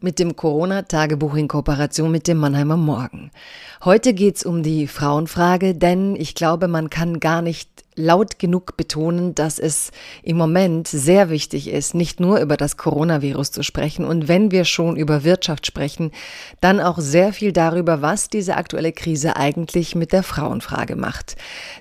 mit dem Corona-Tagebuch in Kooperation mit dem Mannheimer Morgen. Heute geht's um die Frauenfrage, denn ich glaube, man kann gar nicht laut genug betonen, dass es im Moment sehr wichtig ist, nicht nur über das Coronavirus zu sprechen und wenn wir schon über Wirtschaft sprechen, dann auch sehr viel darüber, was diese aktuelle Krise eigentlich mit der Frauenfrage macht.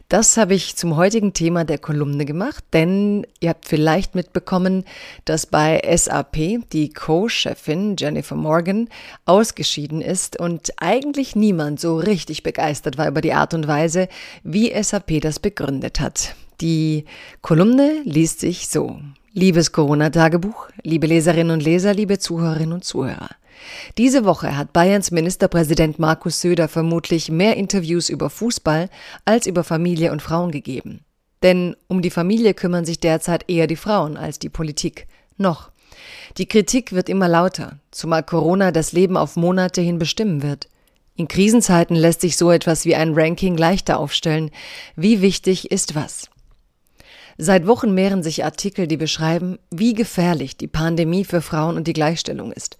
Das habe ich zum heutigen Thema der Kolumne gemacht, denn ihr habt vielleicht mitbekommen, dass bei SAP die Co-Chefin Jennifer Morgan ausgeschieden ist und eigentlich niemand so richtig begeistert war über die Art und Weise, wie SAP das begründet hat hat. Die Kolumne liest sich so. Liebes Corona-Tagebuch, liebe Leserinnen und Leser, liebe Zuhörerinnen und Zuhörer. Diese Woche hat Bayerns Ministerpräsident Markus Söder vermutlich mehr Interviews über Fußball als über Familie und Frauen gegeben. Denn um die Familie kümmern sich derzeit eher die Frauen als die Politik. Noch. Die Kritik wird immer lauter, zumal Corona das Leben auf Monate hin bestimmen wird. In Krisenzeiten lässt sich so etwas wie ein Ranking leichter aufstellen. Wie wichtig ist was? Seit Wochen mehren sich Artikel, die beschreiben, wie gefährlich die Pandemie für Frauen und die Gleichstellung ist.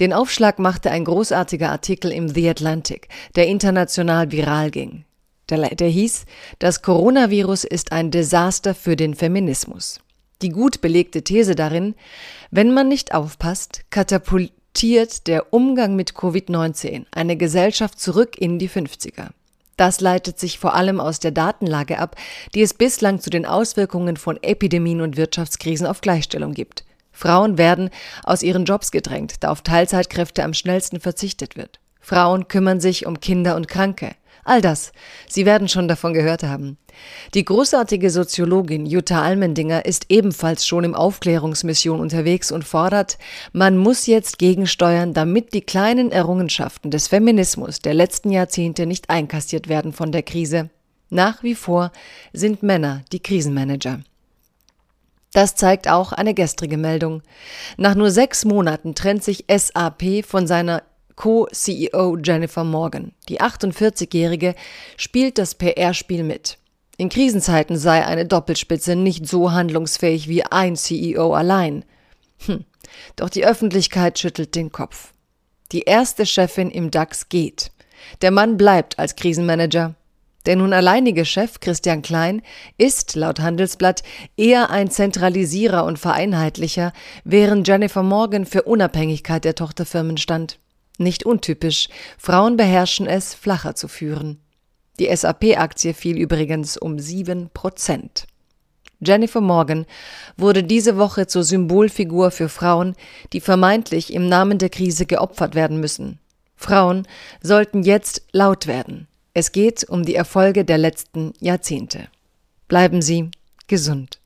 Den Aufschlag machte ein großartiger Artikel im The Atlantic, der international viral ging. Der, der hieß, das Coronavirus ist ein Desaster für den Feminismus. Die gut belegte These darin, wenn man nicht aufpasst, katapult diktiert der Umgang mit Covid-19 eine Gesellschaft zurück in die 50er. Das leitet sich vor allem aus der Datenlage ab, die es bislang zu den Auswirkungen von Epidemien und Wirtschaftskrisen auf Gleichstellung gibt. Frauen werden aus ihren Jobs gedrängt, da auf Teilzeitkräfte am schnellsten verzichtet wird. Frauen kümmern sich um Kinder und Kranke. All das. Sie werden schon davon gehört haben. Die großartige Soziologin Jutta Almendinger ist ebenfalls schon im Aufklärungsmission unterwegs und fordert, man muss jetzt gegensteuern, damit die kleinen Errungenschaften des Feminismus der letzten Jahrzehnte nicht einkassiert werden von der Krise. Nach wie vor sind Männer die Krisenmanager. Das zeigt auch eine gestrige Meldung. Nach nur sechs Monaten trennt sich SAP von seiner Co-CEO Jennifer Morgan. Die 48-Jährige spielt das PR-Spiel mit. In Krisenzeiten sei eine Doppelspitze nicht so handlungsfähig wie ein CEO allein. Hm. Doch die Öffentlichkeit schüttelt den Kopf. Die erste Chefin im DAX geht. Der Mann bleibt als Krisenmanager. Der nun alleinige Chef Christian Klein ist, laut Handelsblatt, eher ein Zentralisierer und Vereinheitlicher, während Jennifer Morgan für Unabhängigkeit der Tochterfirmen stand. Nicht untypisch, Frauen beherrschen es, flacher zu führen. Die SAP-Aktie fiel übrigens um sieben Prozent. Jennifer Morgan wurde diese Woche zur Symbolfigur für Frauen, die vermeintlich im Namen der Krise geopfert werden müssen. Frauen sollten jetzt laut werden. Es geht um die Erfolge der letzten Jahrzehnte. Bleiben Sie gesund.